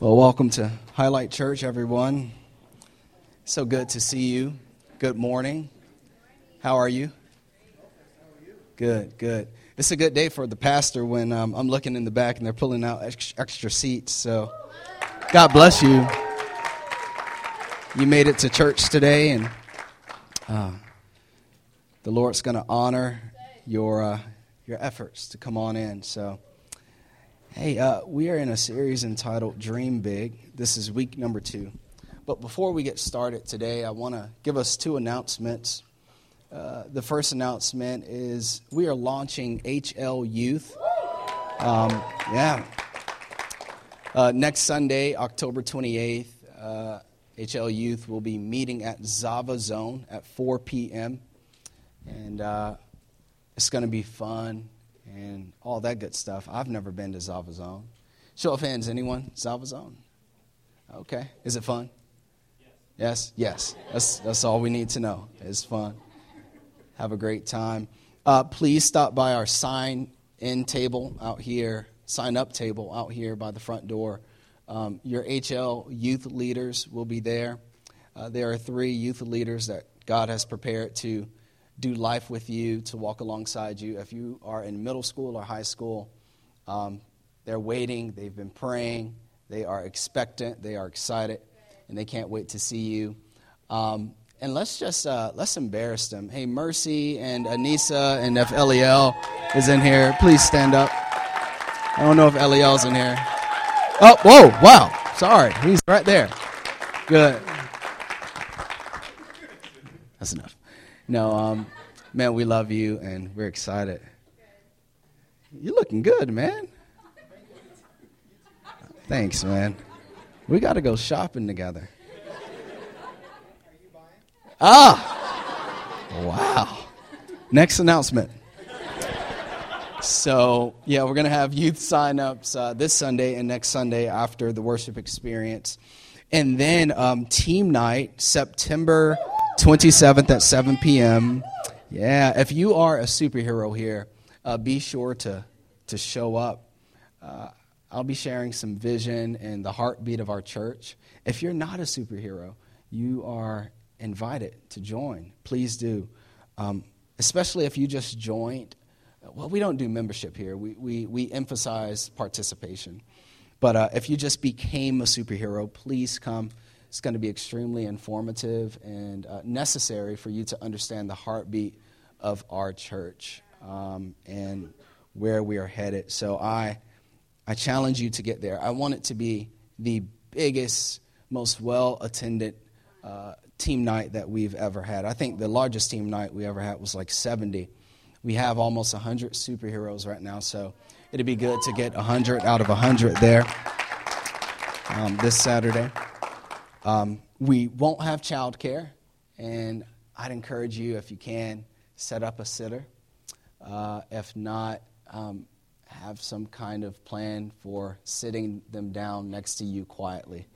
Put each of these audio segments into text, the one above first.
Well, welcome to Highlight Church, everyone. So good to see you. Good morning. How are you? Good, good. It's a good day for the pastor when um, I'm looking in the back and they're pulling out extra seats. So, God bless you. You made it to church today, and uh, the Lord's going to honor your uh, your efforts to come on in. So. Hey, uh, we are in a series entitled Dream Big. This is week number two. But before we get started today, I want to give us two announcements. Uh, the first announcement is we are launching HL Youth. Um, yeah. Uh, next Sunday, October 28th, HL uh, Youth will be meeting at Zava Zone at 4 p.m. And uh, it's going to be fun and all that good stuff. I've never been to Zava Zone. Show of hands, anyone? Zava Zone? Okay. Is it fun? Yes? Yes. That's, that's all we need to know. It's fun. Have a great time. Uh, please stop by our sign in table out here, sign up table out here by the front door. Um, your HL youth leaders will be there. Uh, there are three youth leaders that God has prepared to do life with you, to walk alongside you. If you are in middle school or high school, um, they're waiting, they've been praying, they are expectant, they are excited, and they can't wait to see you. Um, and let's just uh, let's embarrass them. Hey, Mercy and Anissa, and if Eliel is in here, please stand up. I don't know if Eliel's in here. Oh, whoa, wow, sorry, he's right there. Good. That's enough. No, um, man, we love you and we're excited. You're looking good, man. Thanks, man. We got to go shopping together. Are you buying? Ah, wow. Next announcement. So, yeah, we're going to have youth sign-ups uh, this Sunday and next Sunday after the worship experience. And then um, team night, September 27th at 7 p.m. Yeah, if you are a superhero here, uh, be sure to, to show up. Uh, I'll be sharing some vision and the heartbeat of our church. If you're not a superhero, you are invited to join. Please do. Um, especially if you just joined. Well, we don't do membership here, we, we, we emphasize participation. But uh, if you just became a superhero, please come. It's going to be extremely informative and uh, necessary for you to understand the heartbeat of our church um, and where we are headed. So I, I challenge you to get there. I want it to be the biggest, most well attended uh, team night that we've ever had. I think the largest team night we ever had was like 70. We have almost 100 superheroes right now, so it'd be good to get 100 out of 100 there um, this Saturday. Um, we won't have childcare, and I'd encourage you, if you can, set up a sitter. Uh, if not, um, have some kind of plan for sitting them down next to you quietly.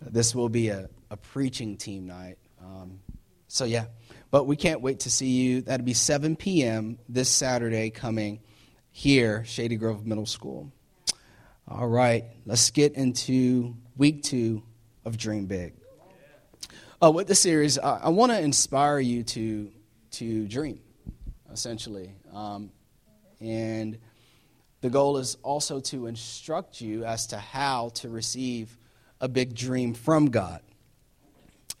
This will be a, a preaching team night. Um, so, yeah, but we can't wait to see you. That'll be 7 p.m. this Saturday coming here, Shady Grove Middle School. All right, let's get into week two of Dream Big. Uh, with this series, I, I want to inspire you to, to dream, essentially. Um, and the goal is also to instruct you as to how to receive a big dream from God.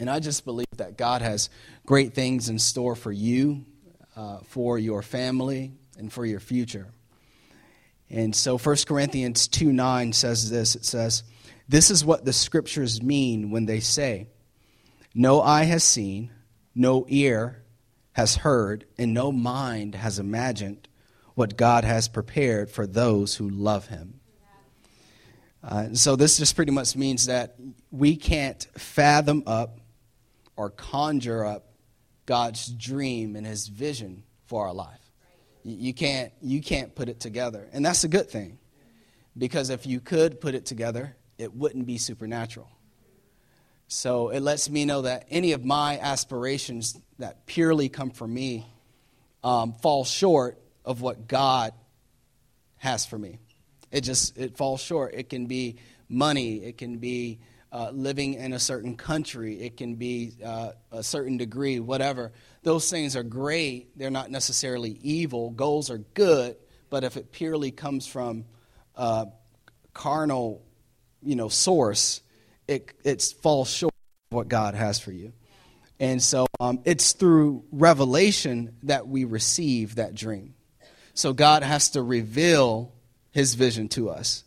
And I just believe that God has great things in store for you, uh, for your family, and for your future. And so 1 Corinthians 2 9 says this it says, this is what the scriptures mean when they say, No eye has seen, no ear has heard, and no mind has imagined what God has prepared for those who love him. Uh, so, this just pretty much means that we can't fathom up or conjure up God's dream and his vision for our life. You can't, you can't put it together. And that's a good thing. Because if you could put it together, it wouldn't be supernatural. So it lets me know that any of my aspirations that purely come from me um, fall short of what God has for me. It just it falls short. It can be money, it can be uh, living in a certain country, it can be uh, a certain degree, whatever. Those things are great. They're not necessarily evil. Goals are good, but if it purely comes from uh, carnal, you know, source, it it falls short of what God has for you. And so um, it's through revelation that we receive that dream. So God has to reveal his vision to us.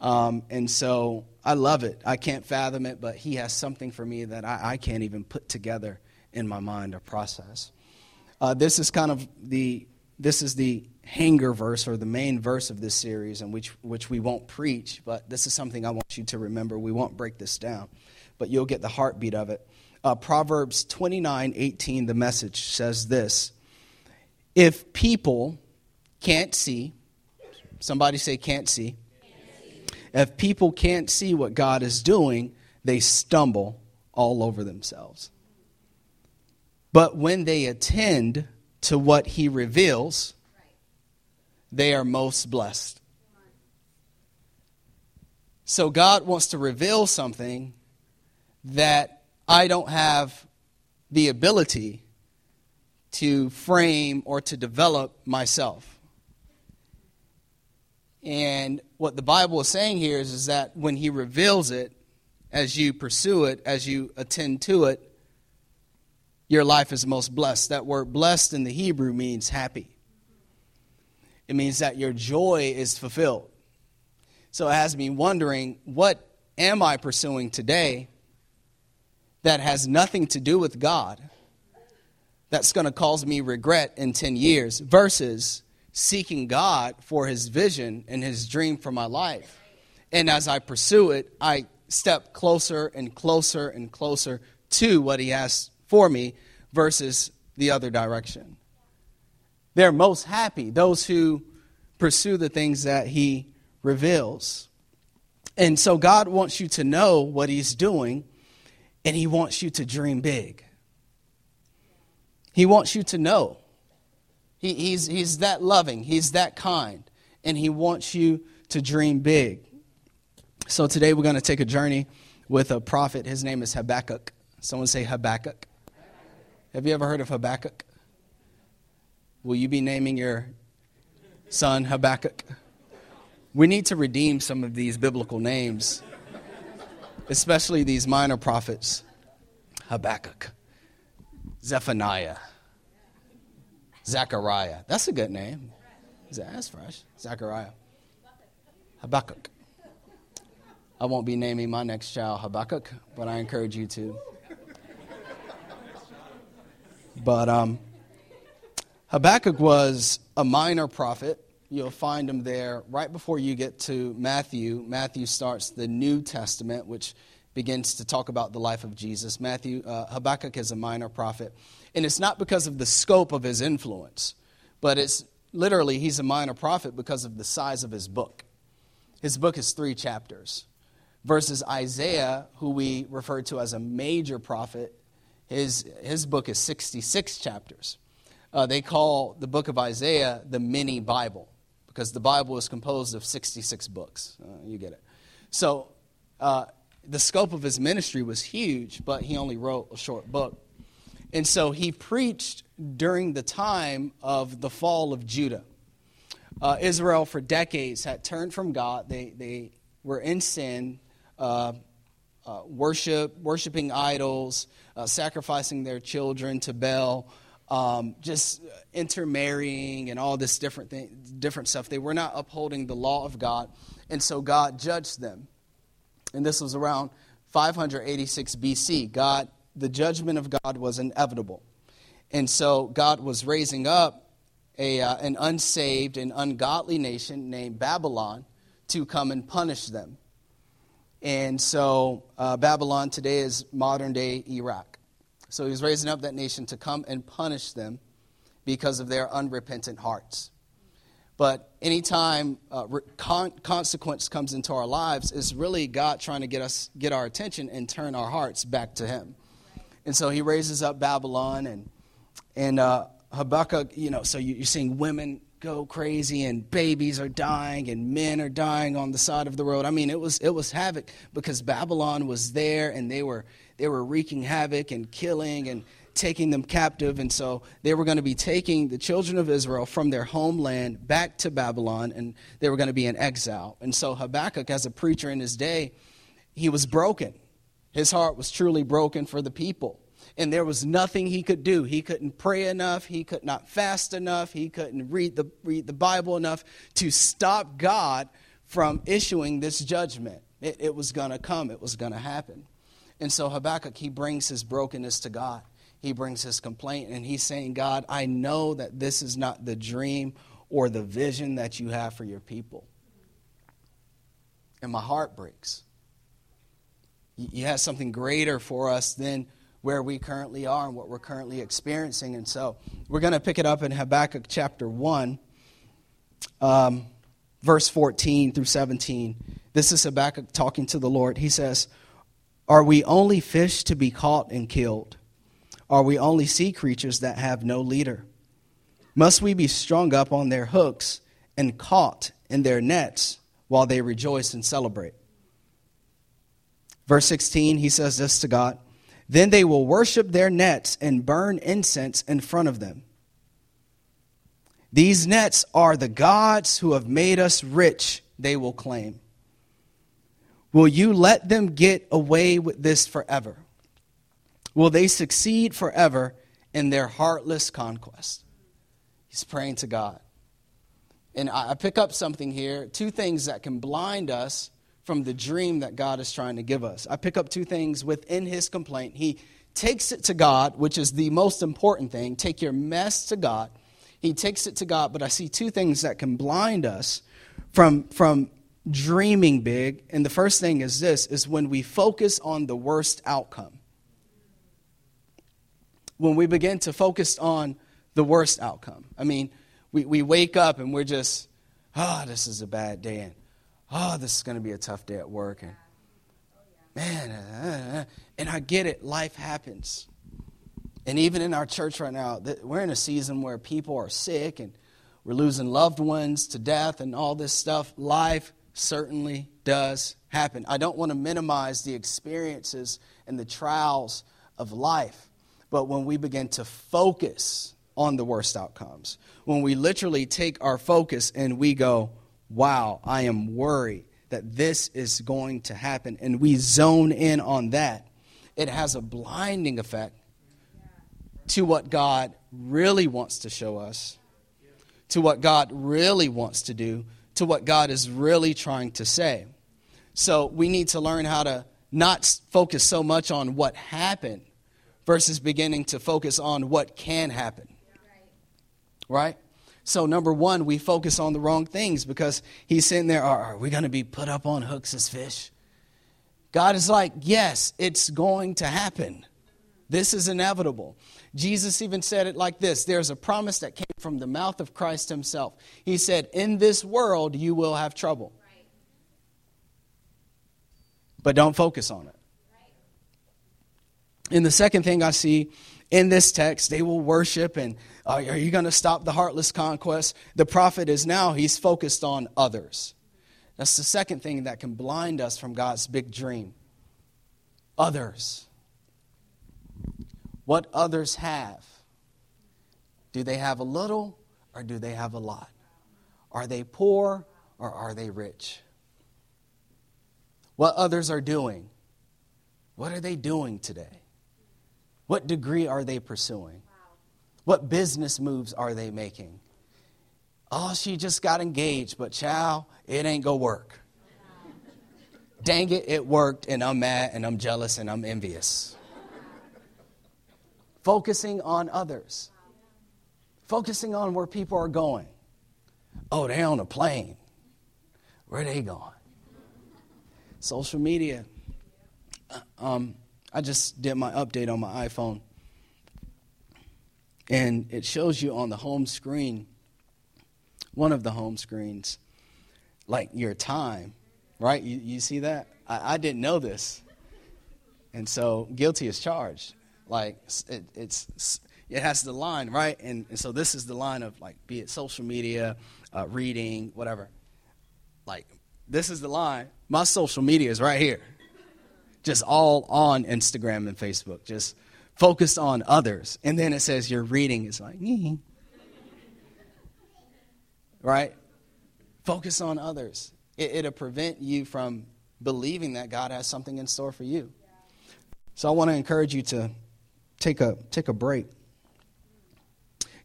Um, and so I love it. I can't fathom it, but he has something for me that I, I can't even put together in my mind or process. Uh, this is kind of the this is the hanger verse or the main verse of this series, and which which we won't preach, but this is something I want you to remember. We won't break this down, but you'll get the heartbeat of it. Uh, Proverbs 29 18, the message says this If people can't see, somebody say, can't see. If people can't see what God is doing, they stumble all over themselves. But when they attend to what He reveals, they are most blessed. So God wants to reveal something that I don't have the ability to frame or to develop myself. And what the Bible is saying here is, is that when He reveals it, as you pursue it, as you attend to it, your life is most blessed. That word blessed in the Hebrew means happy, it means that your joy is fulfilled. So it has me wondering what am I pursuing today that has nothing to do with God that's going to cause me regret in 10 years versus seeking God for his vision and his dream for my life. And as I pursue it, I step closer and closer and closer to what he has for me versus the other direction. They're most happy, those who pursue the things that he reveals. And so God wants you to know what he's doing and He wants you to dream big. He wants you to know. He, he's, he's that loving, He's that kind, and He wants you to dream big. So today we're going to take a journey with a prophet. His name is Habakkuk. Someone say Habakkuk. Have you ever heard of Habakkuk? Will you be naming your son Habakkuk? We need to redeem some of these biblical names especially these minor prophets Habakkuk, Zephaniah, Zechariah. That's a good name. That's fresh. Zechariah. Habakkuk. I won't be naming my next child Habakkuk, but I encourage you to. But um, Habakkuk was a minor prophet You'll find him there right before you get to Matthew. Matthew starts the New Testament, which begins to talk about the life of Jesus. Matthew, uh, Habakkuk is a minor prophet. And it's not because of the scope of his influence, but it's literally he's a minor prophet because of the size of his book. His book is three chapters. Versus Isaiah, who we refer to as a major prophet, his, his book is 66 chapters. Uh, they call the book of Isaiah the mini Bible because the Bible is composed of 66 books. Uh, you get it. So uh, the scope of his ministry was huge, but he only wrote a short book. And so he preached during the time of the fall of Judah. Uh, Israel, for decades, had turned from God. They, they were in sin, uh, uh, worship, worshiping idols, sacrificing their children to Baal um, just intermarrying and all this different thing, different stuff. They were not upholding the law of God, and so God judged them. And this was around 586 BC. God, the judgment of God was inevitable, and so God was raising up a, uh, an unsaved and ungodly nation named Babylon to come and punish them. And so uh, Babylon today is modern day Iraq. So he's raising up that nation to come and punish them because of their unrepentant hearts. But anytime uh, con- consequence comes into our lives, it's really God trying to get us get our attention and turn our hearts back to Him. And so He raises up Babylon and and uh, Habakkuk. You know, so you're seeing women go crazy and babies are dying and men are dying on the side of the road. I mean, it was it was havoc because Babylon was there and they were they were wreaking havoc and killing and taking them captive and so they were going to be taking the children of Israel from their homeland back to Babylon and they were going to be in exile. And so Habakkuk as a preacher in his day, he was broken. His heart was truly broken for the people and there was nothing he could do. He couldn't pray enough, he could not fast enough, he couldn't read the, read the Bible enough to stop God from issuing this judgment. It, it was going to come, it was going to happen. And so Habakkuk, he brings his brokenness to God. He brings his complaint, and he's saying, God, I know that this is not the dream or the vision that you have for your people. And my heart breaks. You have something greater for us than where we currently are and what we're currently experiencing. And so we're going to pick it up in Habakkuk chapter 1, um, verse 14 through 17. This is Habakkuk talking to the Lord. He says, Are we only fish to be caught and killed? Are we only sea creatures that have no leader? Must we be strung up on their hooks and caught in their nets while they rejoice and celebrate? Verse 16, he says this to God. Then they will worship their nets and burn incense in front of them. These nets are the gods who have made us rich, they will claim. Will you let them get away with this forever? Will they succeed forever in their heartless conquest? He's praying to God. And I pick up something here two things that can blind us from the dream that God is trying to give us. I pick up two things within his complaint. He takes it to God, which is the most important thing. Take your mess to God. He takes it to God, but I see two things that can blind us from, from dreaming big. And the first thing is this is when we focus on the worst outcome. When we begin to focus on the worst outcome. I mean, we, we wake up and we're just, oh, this is a bad day. And oh, this is going to be a tough day at work. And man, uh, uh, uh, and I get it, life happens. And even in our church right now, we're in a season where people are sick and we're losing loved ones to death and all this stuff. Life certainly does happen. I don't want to minimize the experiences and the trials of life, but when we begin to focus on the worst outcomes, when we literally take our focus and we go, wow, I am worried that this is going to happen, and we zone in on that, it has a blinding effect to what God really wants to show us, to what God really wants to do, to what God is really trying to say. So we need to learn how to not focus so much on what happened versus beginning to focus on what can happen. Right? So, number one, we focus on the wrong things because he's sitting there, are, we going to be put up on hooks as fish? God is like, yes, it's going to happen. This is inevitable. Jesus even said it like this there's a promise that came from the mouth of Christ himself. He said, In this world, you will have trouble. But don't focus on it. And the second thing I see in this text, they will worship and uh, are you going to stop the heartless conquest? The prophet is now, he's focused on others. That's the second thing that can blind us from God's big dream. Others. What others have. Do they have a little or do they have a lot? Are they poor or are they rich? What others are doing. What are they doing today? What degree are they pursuing? What business moves are they making? Oh, she just got engaged, but chow, it ain't gonna work. Dang it, it worked, and I'm mad, and I'm jealous, and I'm envious. Focusing on others, focusing on where people are going. Oh, they're on a plane. Where are they going? Social media. Uh, um, I just did my update on my iPhone and it shows you on the home screen, one of the home screens, like your time, right? You, you see that? I, I didn't know this. And so guilty is charged. Like it, it's, it has the line, right? And, and so this is the line of like, be it social media, uh, reading, whatever. Like, this is the line. My social media is right here. Just all on Instagram and Facebook. Just focused on others. And then it says your reading is like, right? Focus on others. It, it'll prevent you from believing that God has something in store for you. So I want to encourage you to take a, take a break.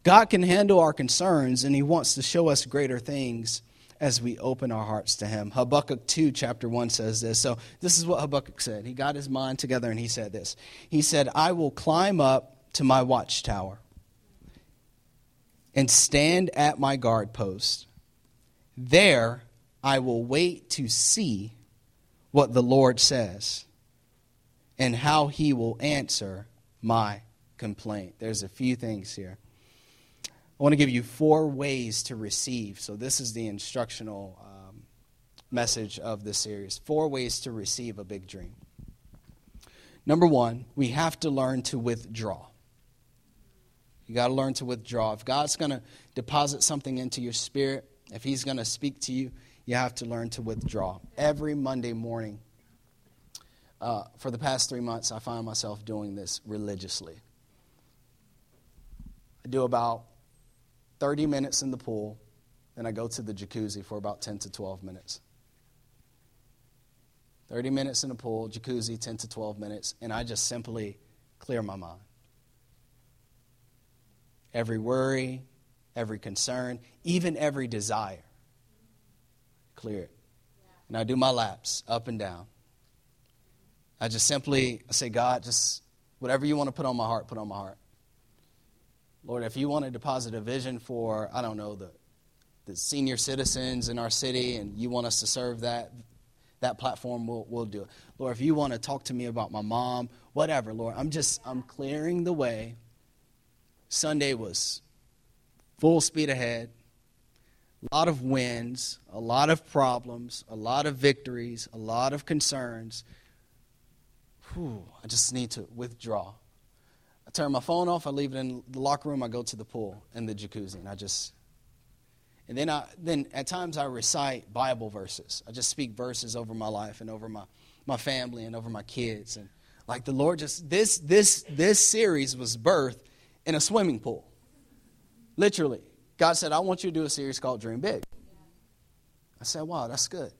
God can handle our concerns, and He wants to show us greater things as we open our hearts to Him. Habakkuk 2, chapter 1 says this. So, this is what Habakkuk said. He got his mind together and he said this. He said, I will climb up to my watchtower and stand at my guard post. There I will wait to see what the Lord says and how he will answer my complaint. There's a few things here. I want to give you four ways to receive. So, this is the instructional um, message of this series four ways to receive a big dream. Number one, we have to learn to withdraw. You got to learn to withdraw. If God's going to deposit something into your spirit, if He's going to speak to you, you have to learn to withdraw. Every Monday morning, uh, for the past three months, I find myself doing this religiously. I do about 30 minutes in the pool, then I go to the jacuzzi for about 10 to 12 minutes. 30 minutes in the pool, jacuzzi, 10 to 12 minutes, and I just simply clear my mind. Every worry, every concern, even every desire. Clear it. And I do my laps up and down. I just simply say, God, just whatever you want to put on my heart, put on my heart. Lord, if you want to deposit a vision for, I don't know, the, the senior citizens in our city and you want us to serve that, that platform, we'll, we'll do it. Lord, if you want to talk to me about my mom, whatever, Lord, I'm just, I'm clearing the way. Sunday was full speed ahead. A lot of wins, a lot of problems, a lot of victories, a lot of concerns. Whew, I just need to withdraw. I turn my phone off, I leave it in the locker room, I go to the pool and the jacuzzi, and I just and then I then at times I recite Bible verses. I just speak verses over my life and over my, my family and over my kids. And like the Lord just this this this series was birthed in a swimming pool. Literally. God said, I want you to do a series called Dream Big. I said, Wow, that's good.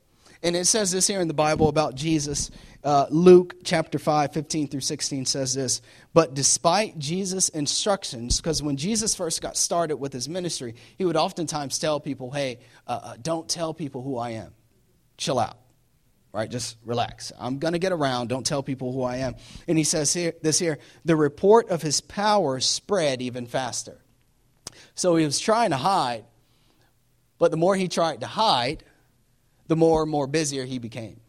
And it says this here in the Bible about Jesus. Uh, Luke chapter 5, 15 through 16 says this. But despite Jesus' instructions, because when Jesus first got started with his ministry, he would oftentimes tell people, hey, uh, uh, don't tell people who I am. Chill out. Right? Just relax. I'm going to get around. Don't tell people who I am. And he says here, this here the report of his power spread even faster. So he was trying to hide, but the more he tried to hide, the more and more busier he became.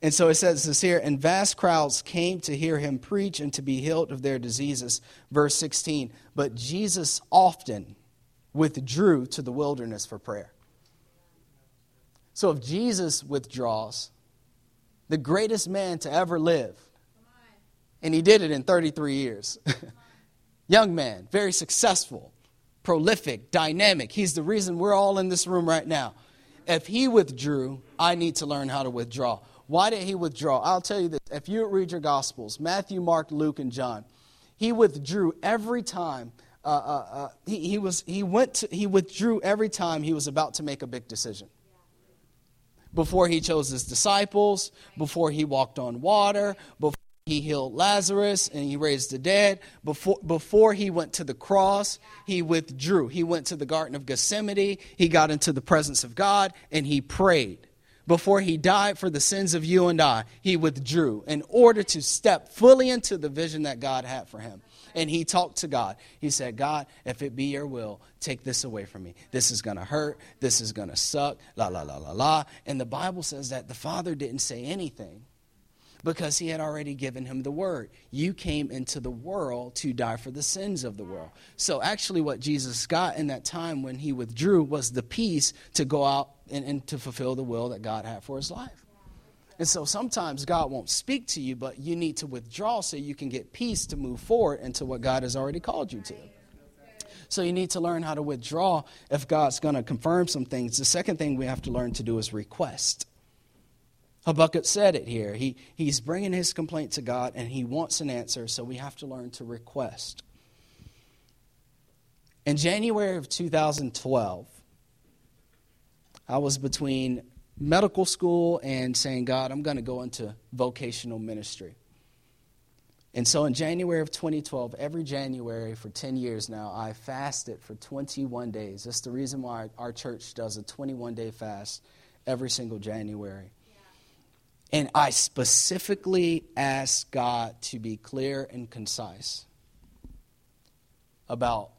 And so it says this here, and vast crowds came to hear him preach and to be healed of their diseases. Verse 16. But Jesus often withdrew to the wilderness for prayer. So if Jesus withdraws, the greatest man to ever live, and he did it in 33 years, young man, very successful, prolific, dynamic. He's the reason we're all in this room right now. If he withdrew, I need to learn how to withdraw. Why did he withdraw? I'll tell you this. If you read your Gospels, Matthew, Mark, Luke, and John, he withdrew every time. Uh, uh, uh, he, he, was, he, went to, he withdrew every time he was about to make a big decision. Before he chose his disciples, before he walked on water, before he healed Lazarus and he raised the dead. Before, before he went to the cross, he withdrew. He went to the Garden of Gethsemane. He got into the presence of God and he prayed. Before he died for the sins of you and I, he withdrew in order to step fully into the vision that God had for him. And he talked to God. He said, God, if it be your will, take this away from me. This is going to hurt. This is going to suck. La, la, la, la, la. And the Bible says that the Father didn't say anything because he had already given him the word. You came into the world to die for the sins of the world. So, actually, what Jesus got in that time when he withdrew was the peace to go out and, and to fulfill the will that God had for his life. And so sometimes God won't speak to you, but you need to withdraw so you can get peace to move forward into what God has already called you to. So you need to learn how to withdraw if God's going to confirm some things. The second thing we have to learn to do is request. Habakkuk said it here. He, he's bringing his complaint to God and he wants an answer, so we have to learn to request. In January of 2012, I was between medical school and saying, God, I'm going to go into vocational ministry. And so in January of 2012, every January for 10 years now, I fasted for 21 days. That's the reason why our church does a 21 day fast every single January. And I specifically asked God to be clear and concise about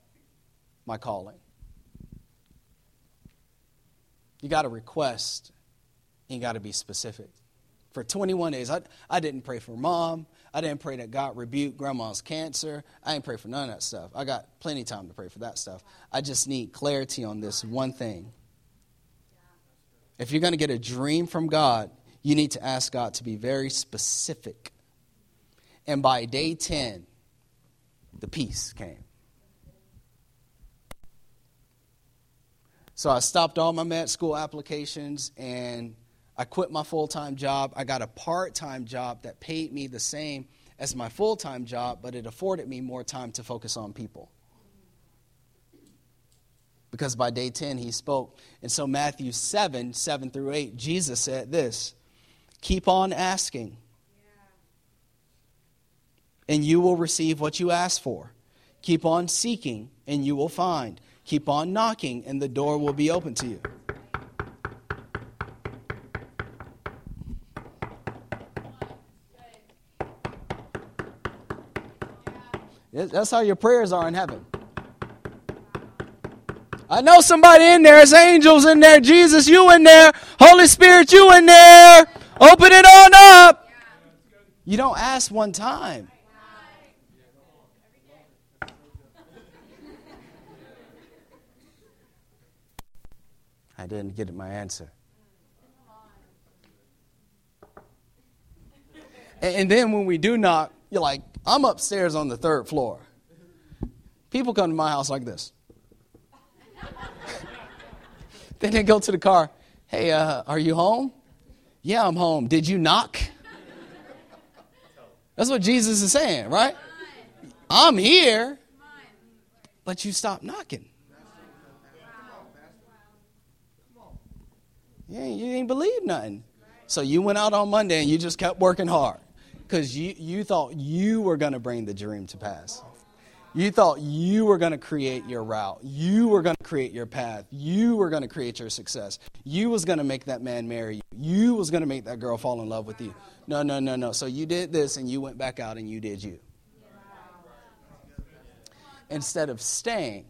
my calling. You got to request, you got to be specific. For 21 days, I, I didn't pray for mom. I didn't pray that God rebuke grandma's cancer. I didn't pray for none of that stuff. I got plenty of time to pray for that stuff. I just need clarity on this one thing. If you're going to get a dream from God, you need to ask God to be very specific. And by day 10, the peace came. So I stopped all my med school applications and I quit my full time job. I got a part time job that paid me the same as my full time job, but it afforded me more time to focus on people. Because by day 10, he spoke. And so, Matthew 7 7 through 8, Jesus said this Keep on asking, and you will receive what you ask for. Keep on seeking, and you will find. Keep on knocking, and the door will be open to you. That's how your prayers are in heaven. I know somebody in there. There's angels in there. Jesus, you in there. Holy Spirit, you in there. Open it on up. You don't ask one time. I didn't get my answer. And then when we do knock, you're like, I'm upstairs on the third floor. People come to my house like this. then they go to the car. Hey, uh, are you home? Yeah, I'm home. Did you knock? That's what Jesus is saying, right? I'm here, but you stop knocking. Ain't, you ain't believe nothing. So you went out on Monday and you just kept working hard because you, you thought you were going to bring the dream to pass. You thought you were going to create your route. You were going to create your path. You were going to create your success. You was going to make that man marry you. You was going to make that girl fall in love with you. No, no, no, no. So you did this and you went back out and you did you. Instead of staying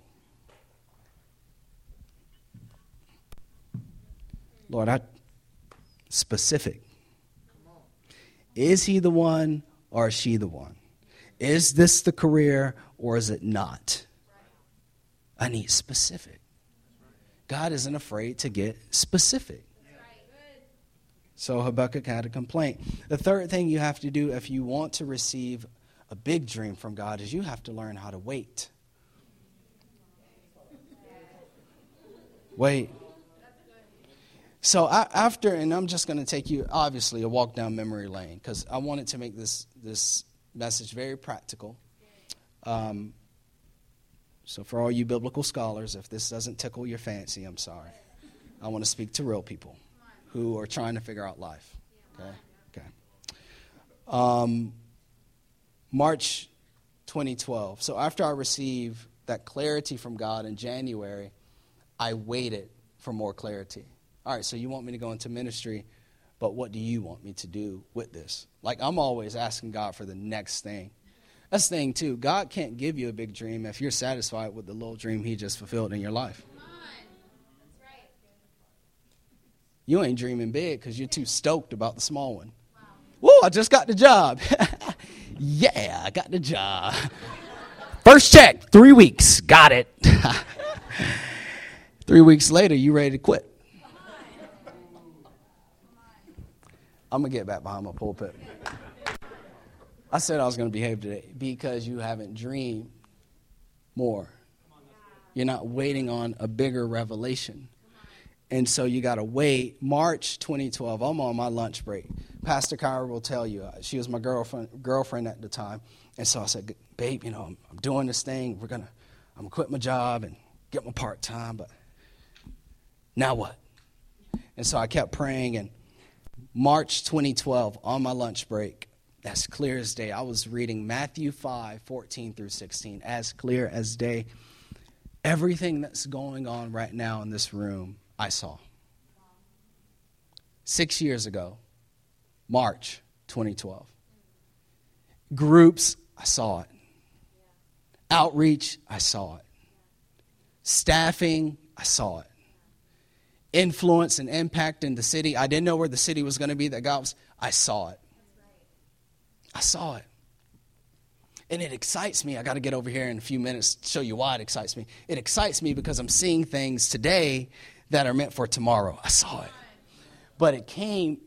Lord, I specific. Is he the one or is she the one? Is this the career or is it not? I need specific. God isn't afraid to get specific. So Habakkuk had a complaint. The third thing you have to do if you want to receive a big dream from God is you have to learn how to wait. Wait. So I, after, and I'm just going to take you, obviously, a walk down memory lane because I wanted to make this this message very practical. Um, so for all you biblical scholars, if this doesn't tickle your fancy, I'm sorry. I want to speak to real people who are trying to figure out life. Okay, okay. Um, March 2012. So after I received that clarity from God in January, I waited for more clarity all right, so you want me to go into ministry, but what do you want me to do with this? Like, I'm always asking God for the next thing. That's the thing, too. God can't give you a big dream if you're satisfied with the little dream He just fulfilled in your life. You ain't dreaming big because you're too stoked about the small one. Wow. Whoa, I just got the job. yeah, I got the job. First check, three weeks. Got it. three weeks later, you ready to quit. I'm going to get back behind my pulpit. I said I was going to behave today because you haven't dreamed more. You're not waiting on a bigger revelation. And so you got to wait. March 2012, I'm on my lunch break. Pastor Kyra will tell you, uh, she was my girlfriend, girlfriend at the time. And so I said, babe, you know, I'm, I'm doing this thing. We're going to, I'm going to quit my job and get my part time, but now what? And so I kept praying. And March 2012, on my lunch break, as clear as day, I was reading Matthew 5 14 through 16, as clear as day. Everything that's going on right now in this room, I saw. Six years ago, March 2012. Groups, I saw it. Outreach, I saw it. Staffing, I saw it. Influence and impact in the city, I didn't know where the city was going to be that God was, I saw it. I saw it. And it excites me. I got to get over here in a few minutes to show you why it excites me. It excites me because I'm seeing things today that are meant for tomorrow. I saw it. But it came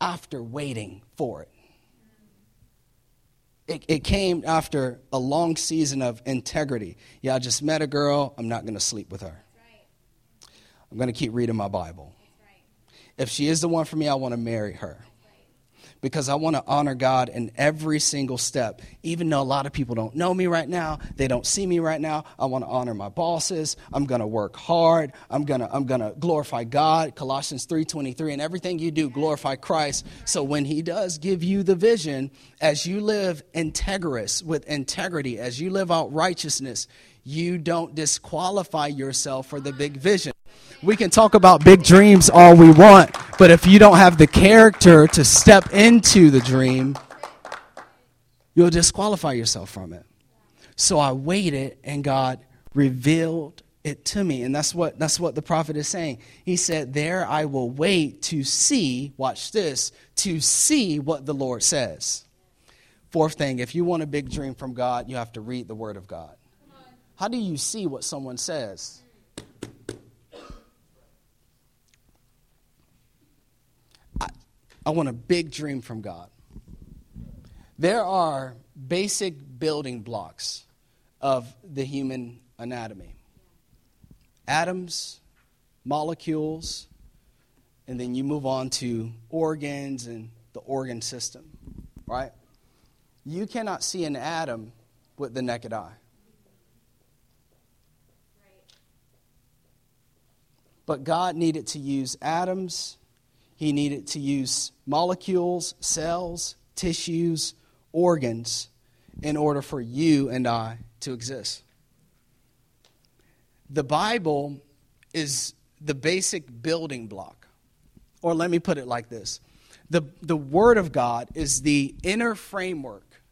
after waiting for it. It, it came after a long season of integrity. Yeah, I just met a girl. I'm not going to sleep with her. I'm going to keep reading my Bible. If she is the one for me, I want to marry her because I want to honor God in every single step. Even though a lot of people don't know me right now, they don't see me right now, I want to honor my bosses. I'm going to work hard. I'm going to I'm going to glorify God. Colossians 3:23 and everything you do glorify Christ. So when he does give you the vision as you live integrous with integrity, as you live out righteousness, you don't disqualify yourself for the big vision. We can talk about big dreams all we want, but if you don't have the character to step into the dream, you'll disqualify yourself from it. So I waited and God revealed it to me. And that's what that's what the prophet is saying. He said, "There I will wait to see, watch this, to see what the Lord says." Fourth thing, if you want a big dream from God, you have to read the word of God. How do you see what someone says? I want a big dream from God. There are basic building blocks of the human anatomy atoms, molecules, and then you move on to organs and the organ system, right? You cannot see an atom with the naked eye. But God needed to use atoms he needed to use molecules, cells, tissues, organs in order for you and I to exist. The Bible is the basic building block. Or let me put it like this the, the Word of God is the inner framework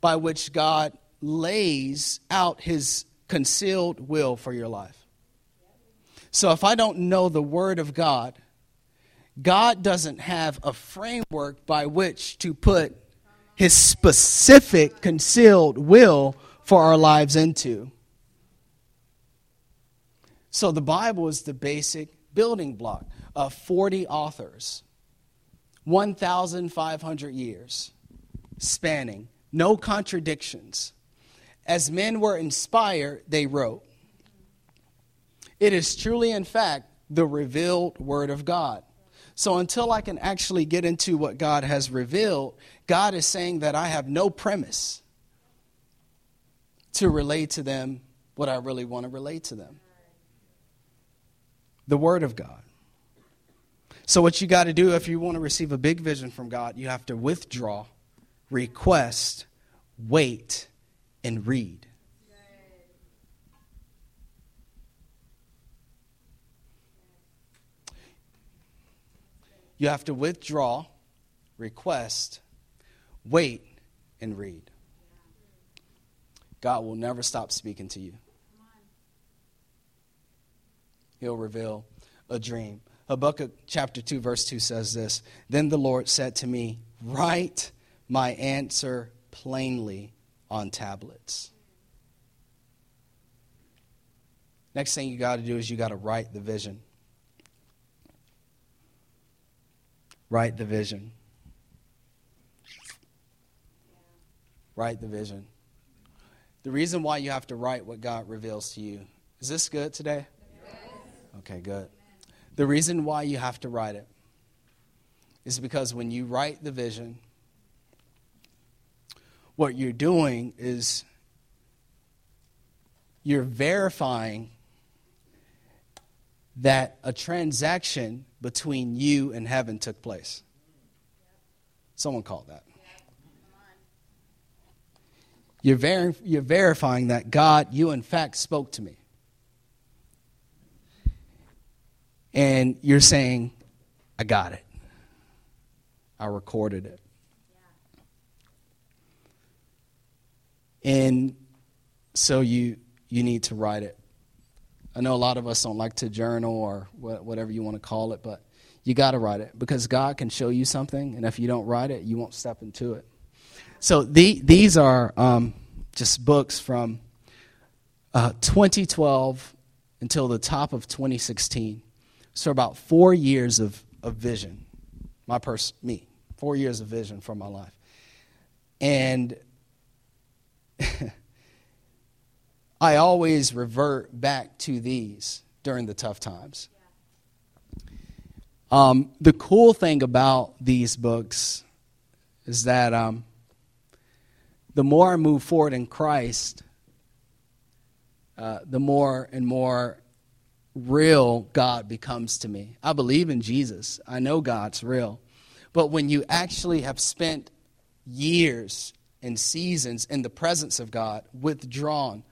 by which God lays out His concealed will for your life. So if I don't know the Word of God, God doesn't have a framework by which to put his specific concealed will for our lives into. So the Bible is the basic building block of 40 authors, 1,500 years spanning, no contradictions. As men were inspired, they wrote. It is truly, in fact, the revealed Word of God. So until I can actually get into what God has revealed, God is saying that I have no premise to relate to them what I really want to relate to them. The Word of God. So, what you got to do if you want to receive a big vision from God, you have to withdraw, request, wait, and read. You have to withdraw, request, wait, and read. God will never stop speaking to you. He'll reveal a dream. Habakkuk chapter 2, verse 2 says this Then the Lord said to me, Write my answer plainly on tablets. Next thing you got to do is you got to write the vision. Write the vision. Write the vision. The reason why you have to write what God reveals to you. Is this good today? Yes. Okay, good. The reason why you have to write it is because when you write the vision, what you're doing is you're verifying that a transaction between you and heaven took place. Someone called that. You're, ver- you're verifying that God, you in fact spoke to me. And you're saying, I got it. I recorded it. And so you you need to write it. I know a lot of us don't like to journal or whatever you want to call it, but you got to write it because God can show you something, and if you don't write it, you won't step into it. So the, these are um, just books from uh, 2012 until the top of 2016. So about four years of, of vision, my pers- me, four years of vision for my life, and I always revert back to these during the tough times. Um, the cool thing about these books is that um, the more I move forward in Christ, uh, the more and more real God becomes to me. I believe in Jesus, I know God's real. But when you actually have spent years and seasons in the presence of God, withdrawn,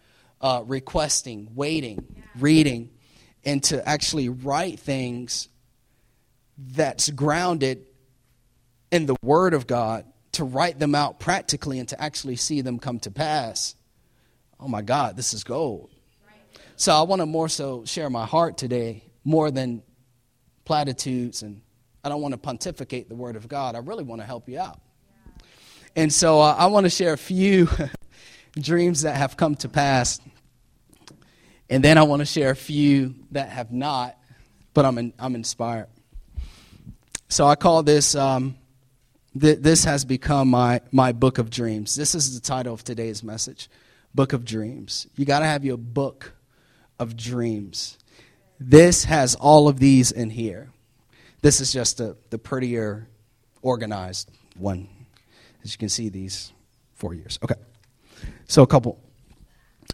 uh, requesting, waiting, reading, and to actually write things that's grounded in the Word of God, to write them out practically and to actually see them come to pass. Oh my God, this is gold. So I want to more so share my heart today more than platitudes and I don't want to pontificate the Word of God. I really want to help you out. And so uh, I want to share a few dreams that have come to pass. And then I want to share a few that have not, but I'm, in, I'm inspired. So I call this, um, th- this has become my, my book of dreams. This is the title of today's message Book of Dreams. You got to have your book of dreams. This has all of these in here. This is just a, the prettier, organized one. As you can see, these four years. Okay. So a couple.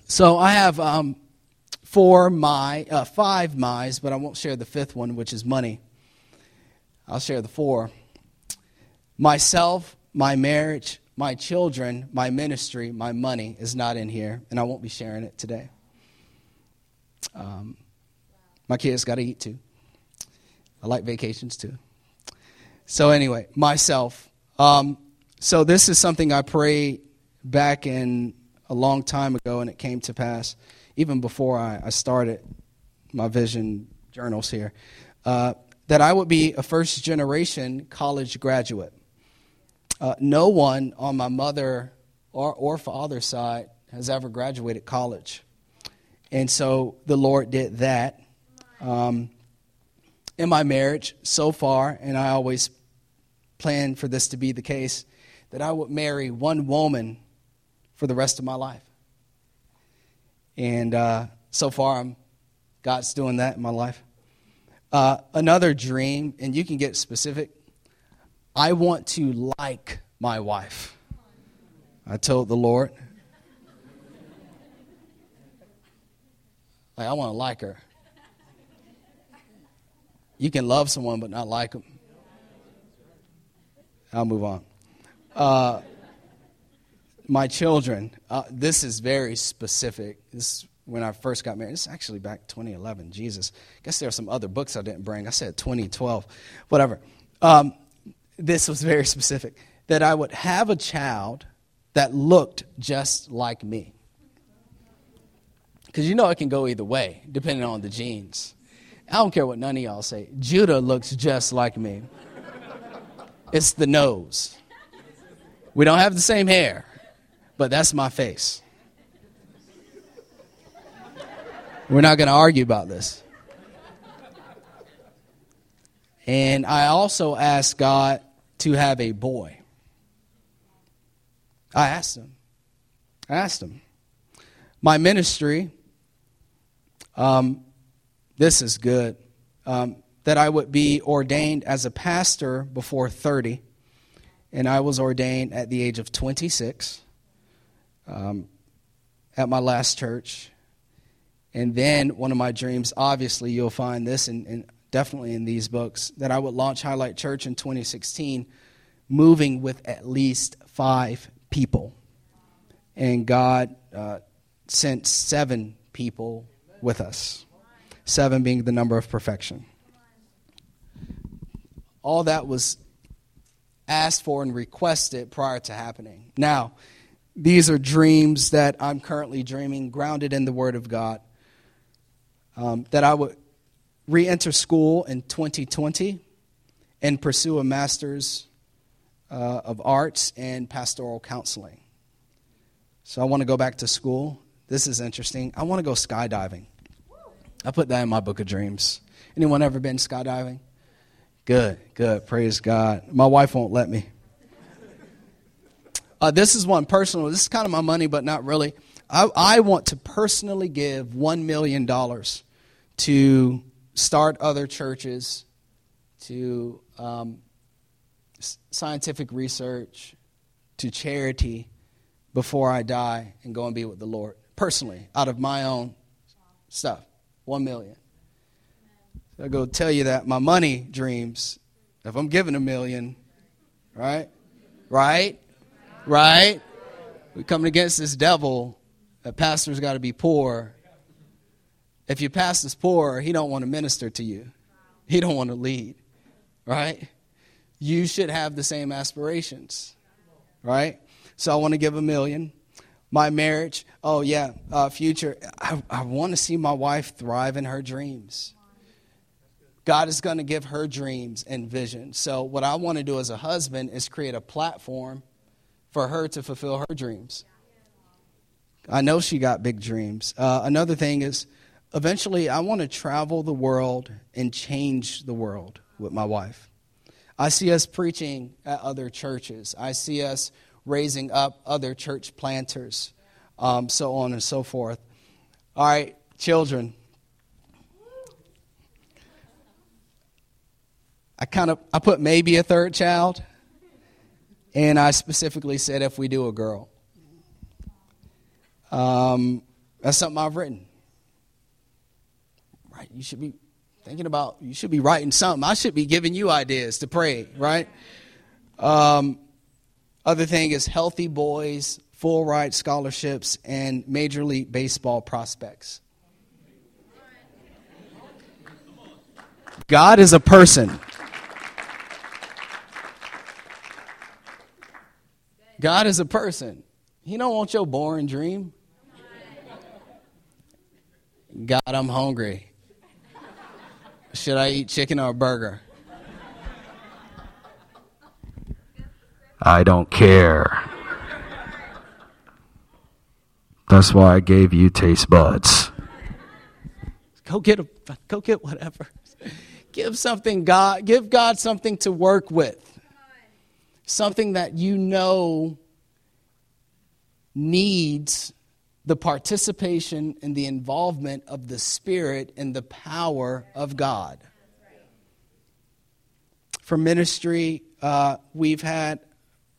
So I have um, four my, uh, five my's, but I won't share the fifth one, which is money. I'll share the four. Myself, my marriage, my children, my ministry, my money is not in here, and I won't be sharing it today. Um, my kids got to eat too. I like vacations too. So, anyway, myself. Um, so, this is something I prayed back in a long time ago, and it came to pass even before I, I started my vision journals here. Uh, that I would be a first generation college graduate. Uh, no one on my mother or, or father's side has ever graduated college. And so the Lord did that. Um, in my marriage so far, and I always plan for this to be the case, that I would marry one woman for the rest of my life. And uh, so far, I'm, God's doing that in my life. Uh, another dream, and you can get specific. I want to like my wife. I told the Lord. Like, I want to like her. You can love someone but not like them. I'll move on. Uh, my children, uh, this is very specific. This when I first got married. It's actually back 2011. Jesus. I guess there are some other books I didn't bring. I said 2012. Whatever. Um, this was very specific. That I would have a child that looked just like me. Because you know it can go either way, depending on the genes. I don't care what none of y'all say. Judah looks just like me. It's the nose. We don't have the same hair, but that's my face. We're not going to argue about this. And I also asked God to have a boy. I asked him. I asked him. My ministry, um, this is good, um, that I would be ordained as a pastor before 30, and I was ordained at the age of 26 um, at my last church. And then one of my dreams, obviously, you'll find this and, in definitely in these books, that I would launch Highlight Church in 2016, moving with at least five people. And God uh, sent seven people with us, seven being the number of perfection. All that was asked for and requested prior to happening. Now, these are dreams that I'm currently dreaming, grounded in the Word of God. Um, that I would re enter school in 2020 and pursue a master's uh, of arts and pastoral counseling. So I want to go back to school. This is interesting. I want to go skydiving. I put that in my book of dreams. Anyone ever been skydiving? Good, good. Praise God. My wife won't let me. Uh, this is one personal. This is kind of my money, but not really. I, I want to personally give $1 million to start other churches, to um, scientific research, to charity before I die and go and be with the Lord. Personally, out of my own stuff. $1 million. I go tell you that my money dreams, if I'm giving a million, right? Right? Right? We're coming against this devil that pastor's got to be poor. If your pastor's poor, he don't want to minister to you. He don't want to lead. Right? You should have the same aspirations. Right? So I want to give a million. My marriage, oh yeah, uh, future. I, I want to see my wife thrive in her dreams. God is going to give her dreams and vision. So, what I want to do as a husband is create a platform for her to fulfill her dreams. I know she got big dreams. Uh, another thing is, eventually, I want to travel the world and change the world with my wife. I see us preaching at other churches, I see us raising up other church planters, um, so on and so forth. All right, children. I kind of I put maybe a third child, and I specifically said if we do a girl. Um, that's something I've written. Right? You should be thinking about. You should be writing something. I should be giving you ideas to pray. Right? Um, other thing is healthy boys, full ride scholarships, and Major League Baseball prospects. God is a person. God is a person. He don't want your boring dream. God, I'm hungry. Should I eat chicken or a burger? I don't care. That's why I gave you taste buds. Go get a, go get whatever. Give something God, give God something to work with something that you know needs the participation and the involvement of the Spirit and the power of God. For ministry, uh, we've had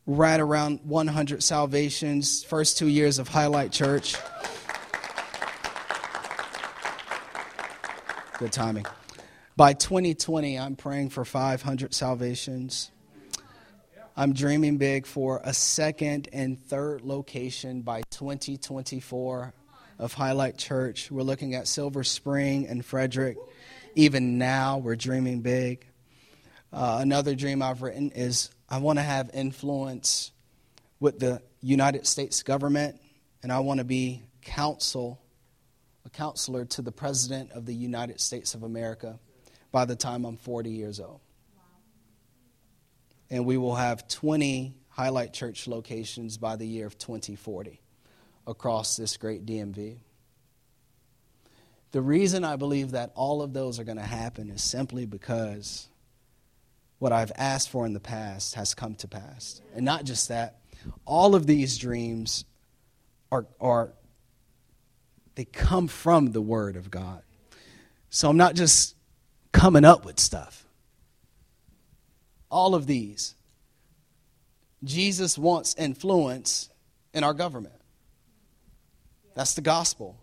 right around 100 salvations, first two years of Highlight Church. Good timing. By 2020, I'm praying for 500 salvations. I'm dreaming big for a second and third location by 2024 of Highlight Church. We're looking at Silver Spring and Frederick. Even now, we're dreaming big. Uh, another dream I've written is I want to have influence with the United States government, and I want to be counsel, a counselor to the President of the United States of America by the time I'm 40 years old and we will have 20 Highlight Church locations by the year of 2040 across this great DMV. The reason I believe that all of those are going to happen is simply because what I've asked for in the past has come to pass. And not just that, all of these dreams are, are they come from the Word of God. So I'm not just coming up with stuff. All of these. Jesus wants influence in our government. That's the gospel.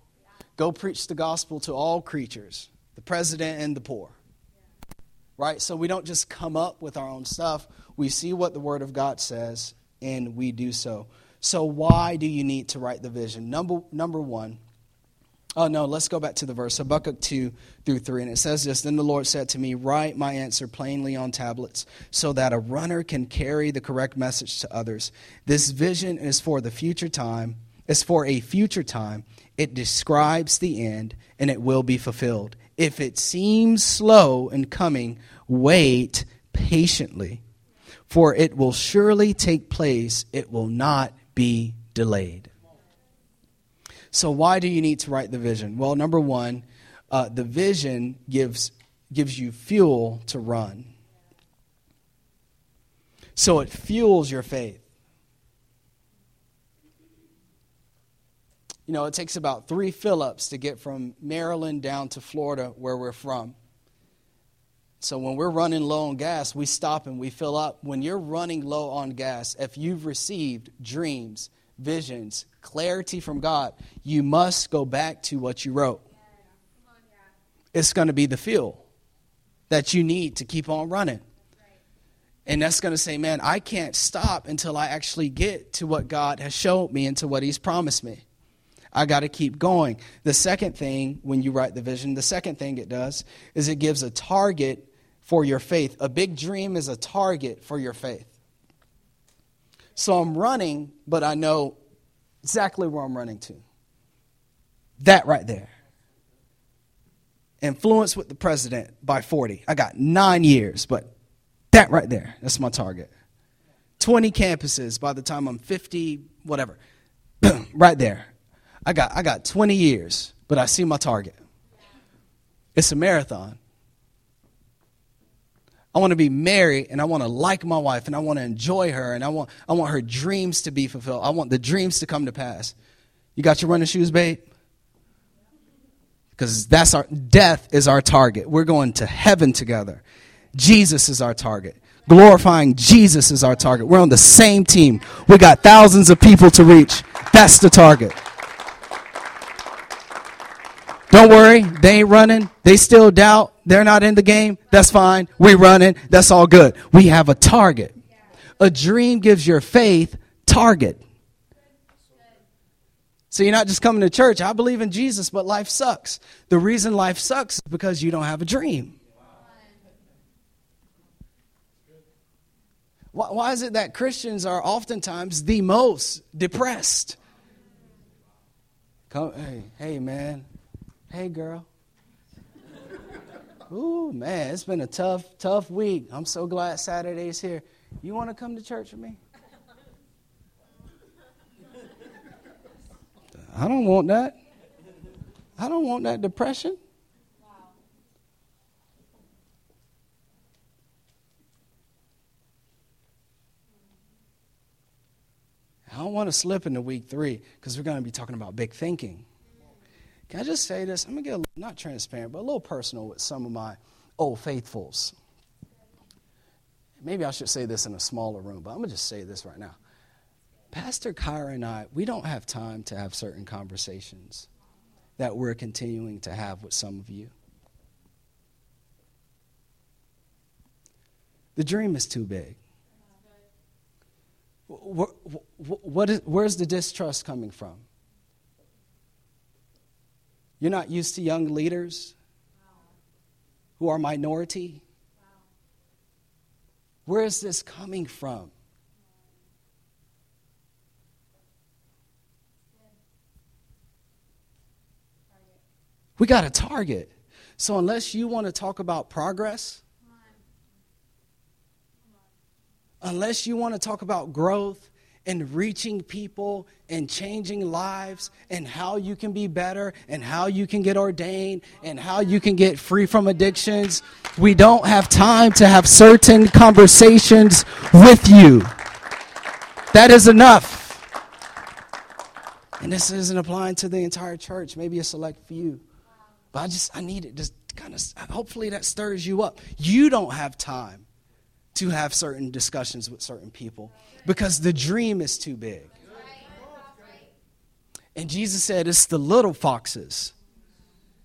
Go preach the gospel to all creatures, the president and the poor. Right? So we don't just come up with our own stuff. We see what the Word of God says and we do so. So, why do you need to write the vision? Number, number one, Oh, no, let's go back to the verse. Habakkuk 2 through 3. And it says this Then the Lord said to me, Write my answer plainly on tablets, so that a runner can carry the correct message to others. This vision is for the future time, is for a future time. It describes the end, and it will be fulfilled. If it seems slow in coming, wait patiently, for it will surely take place. It will not be delayed. So, why do you need to write the vision? Well, number one, uh, the vision gives, gives you fuel to run. So, it fuels your faith. You know, it takes about three fill ups to get from Maryland down to Florida, where we're from. So when we're running low on gas, we stop and we fill up. When you're running low on gas, if you've received dreams, visions, clarity from God, you must go back to what you wrote. It's going to be the fuel that you need to keep on running. And that's going to say, man, I can't stop until I actually get to what God has showed me and to what He's promised me. I got to keep going. The second thing, when you write the vision, the second thing it does is it gives a target for your faith. A big dream is a target for your faith. So I'm running, but I know exactly where I'm running to. That right there. Influence with the president by 40. I got nine years, but that right there, that's my target. 20 campuses by the time I'm 50, whatever. right there. I got, I got 20 years, but I see my target. It's a marathon. I want to be married and I want to like my wife and I want to enjoy her and I want, I want her dreams to be fulfilled. I want the dreams to come to pass. You got your running shoes, babe? Because that's our death is our target. We're going to heaven together. Jesus is our target. Glorifying Jesus is our target. We're on the same team. We got thousands of people to reach. That's the target. Don't worry, they ain't running. They still doubt. They're not in the game. That's fine. We running. That's all good. We have a target. A dream gives your faith target. So you're not just coming to church. I believe in Jesus, but life sucks. The reason life sucks is because you don't have a dream. Why, why is it that Christians are oftentimes the most depressed? Come, hey, hey, man, Hey, girl. Ooh, man, it's been a tough, tough week. I'm so glad Saturday's here. You want to come to church with me? I don't want that. I don't want that depression. I don't want to slip into week three because we're going to be talking about big thinking. Can I just say this? I'm going to get a, not transparent, but a little personal with some of my old faithfuls. Maybe I should say this in a smaller room, but I'm going to just say this right now. Pastor Kyra and I, we don't have time to have certain conversations that we're continuing to have with some of you. The dream is too big. Is, where's the distrust coming from? You're not used to young leaders who are minority. Where is this coming from? We got a target. So, unless you want to talk about progress, unless you want to talk about growth, and reaching people and changing lives and how you can be better and how you can get ordained and how you can get free from addictions. We don't have time to have certain conversations with you. That is enough. And this isn't applying to the entire church, maybe a select few. But I just, I need it. Just kind of, hopefully that stirs you up. You don't have time to have certain discussions with certain people because the dream is too big. And Jesus said, it's the little foxes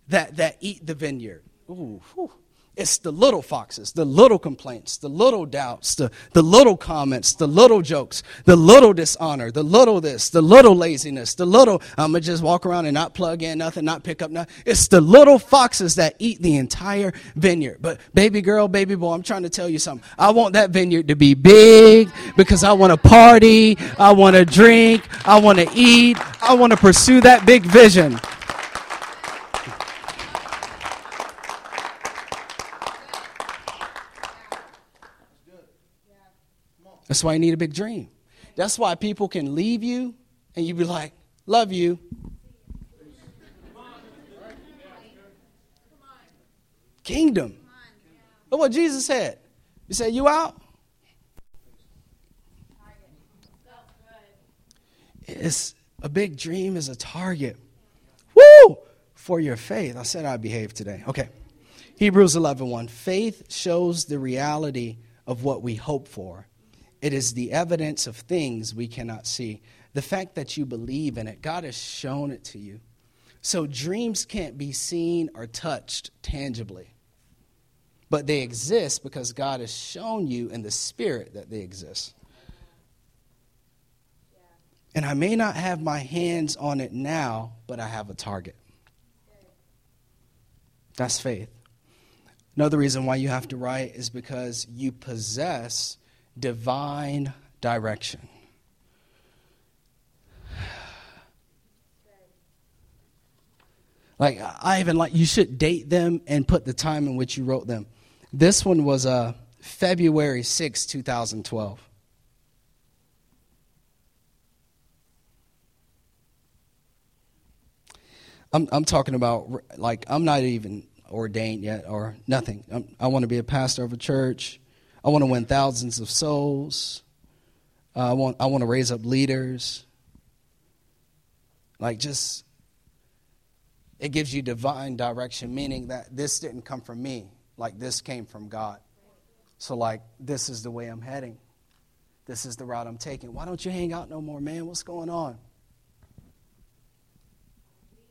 that, that eat the vineyard. Ooh, whew. It's the little foxes, the little complaints, the little doubts, the, the little comments, the little jokes, the little dishonor, the little this, the little laziness, the little, I'm going to just walk around and not plug in nothing, not pick up nothing. It's the little foxes that eat the entire vineyard. But baby girl, baby boy, I'm trying to tell you something. I want that vineyard to be big because I want to party, I want to drink, I want to eat, I want to pursue that big vision. That's why you need a big dream. That's why people can leave you and you'd be like, love you. Kingdom. Look what Jesus said. He said, You out? It's a big dream is a target. Woo! For your faith. I said I'd behave today. Okay. Hebrews 11 1. Faith shows the reality of what we hope for it is the evidence of things we cannot see. The fact that you believe in it, God has shown it to you. So dreams can't be seen or touched tangibly. But they exist because God has shown you in the spirit that they exist. And I may not have my hands on it now, but I have a target. That's faith. Another reason why you have to write is because you possess divine direction. Like I even like you should date them and put the time in which you wrote them. This one was uh, February 6, 2012. I'm, I'm talking about like I'm not even ordained yet or nothing. I'm, i want to be a pastor of a church. I want to win thousands of souls. Uh, I want I want to raise up leaders. Like just it gives you divine direction, meaning that this didn't come from me. Like this came from God. So like this is the way I'm heading. This is the route I'm taking. Why don't you hang out no more, man? What's going on?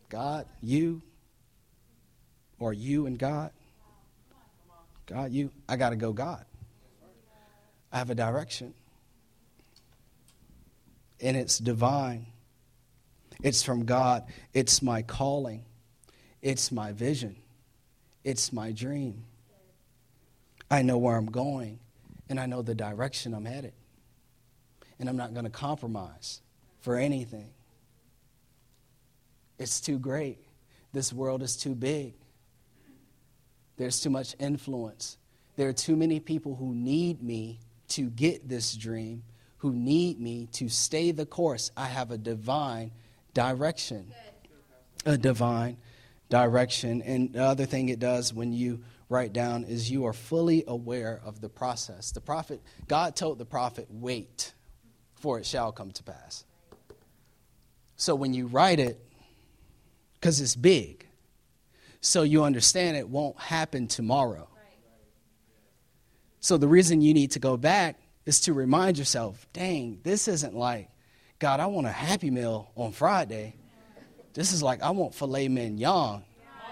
God, you, or you and God? God, you. I got to go, God. I have a direction. And it's divine. It's from God. It's my calling. It's my vision. It's my dream. I know where I'm going, and I know the direction I'm headed. And I'm not going to compromise for anything. It's too great. This world is too big. There's too much influence. There are too many people who need me to get this dream, who need me to stay the course. I have a divine direction. A divine direction. And the other thing it does when you write down is you are fully aware of the process. The prophet, God told the prophet, wait, for it shall come to pass. So when you write it, because it's big, so you understand it won't happen tomorrow. So the reason you need to go back is to remind yourself, dang, this isn't like, God, I want a happy meal on Friday. This is like, I want filet mignon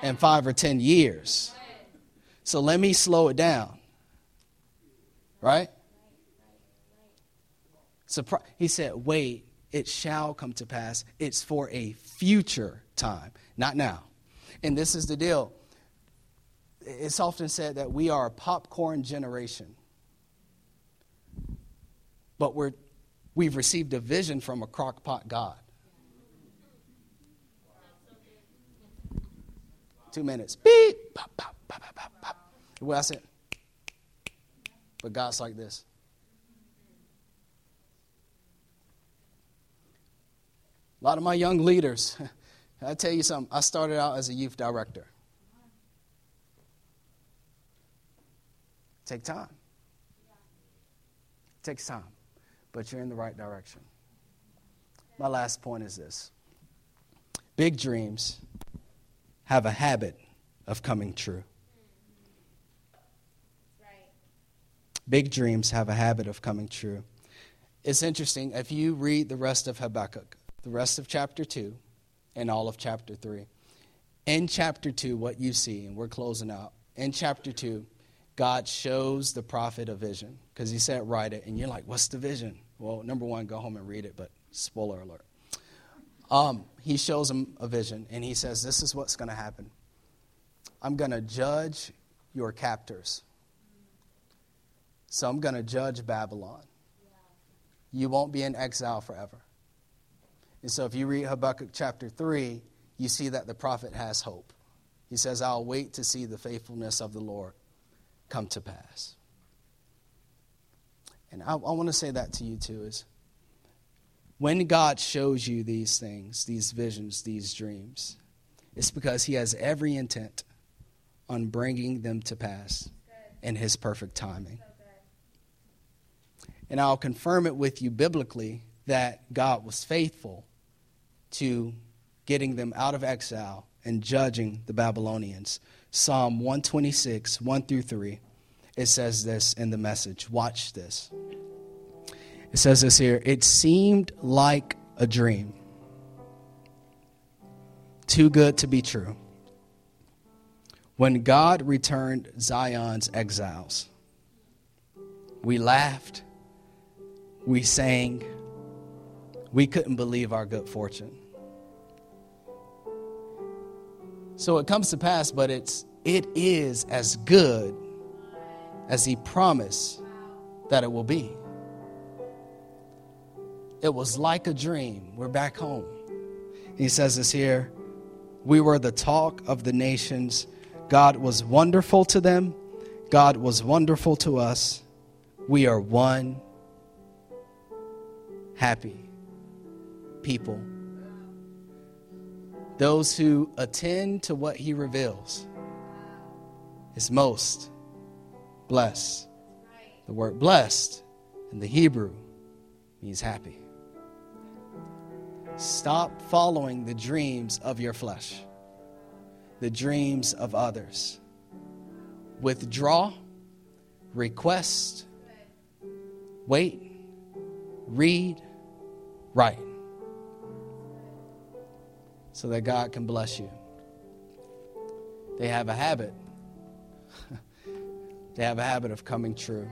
in five or ten years. So let me slow it down. Right? He said, wait, it shall come to pass. It's for a future time, not now. And this is the deal it's often said that we are a popcorn generation. But we're, we've received a vision from a crockpot God. Two minutes. Beep. Pop, pop, pop, pop, pop. Well, I said, but God's like this. A lot of my young leaders, I tell you something, I started out as a youth director. Take time. It takes time, but you're in the right direction. My last point is this Big dreams have a habit of coming true. Big dreams have a habit of coming true. It's interesting, if you read the rest of Habakkuk, the rest of chapter 2, and all of chapter 3, in chapter 2, what you see, and we're closing out, in chapter 2, God shows the prophet a vision because he said, Write it. And you're like, What's the vision? Well, number one, go home and read it, but spoiler alert. Um, he shows him a vision and he says, This is what's going to happen. I'm going to judge your captors. So I'm going to judge Babylon. You won't be in exile forever. And so if you read Habakkuk chapter 3, you see that the prophet has hope. He says, I'll wait to see the faithfulness of the Lord come to pass. And I, I want to say that to you too is when God shows you these things, these visions, these dreams, it's because He has every intent on bringing them to pass in His perfect timing. And I'll confirm it with you biblically that God was faithful to getting them out of exile and judging the Babylonians. Psalm 126, 1 through 3, it says this in the message. Watch this. It says this here It seemed like a dream, too good to be true. When God returned Zion's exiles, we laughed, we sang, we couldn't believe our good fortune. So it comes to pass, but it's it is as good as he promised that it will be. It was like a dream. We're back home. He says this here We were the talk of the nations. God was wonderful to them, God was wonderful to us. We are one happy people. Those who attend to what he reveals is most blessed. The word blessed in the Hebrew means happy. Stop following the dreams of your flesh, the dreams of others. Withdraw, request, wait, read, write, so that God can bless you. They have a habit. they have a habit of coming true.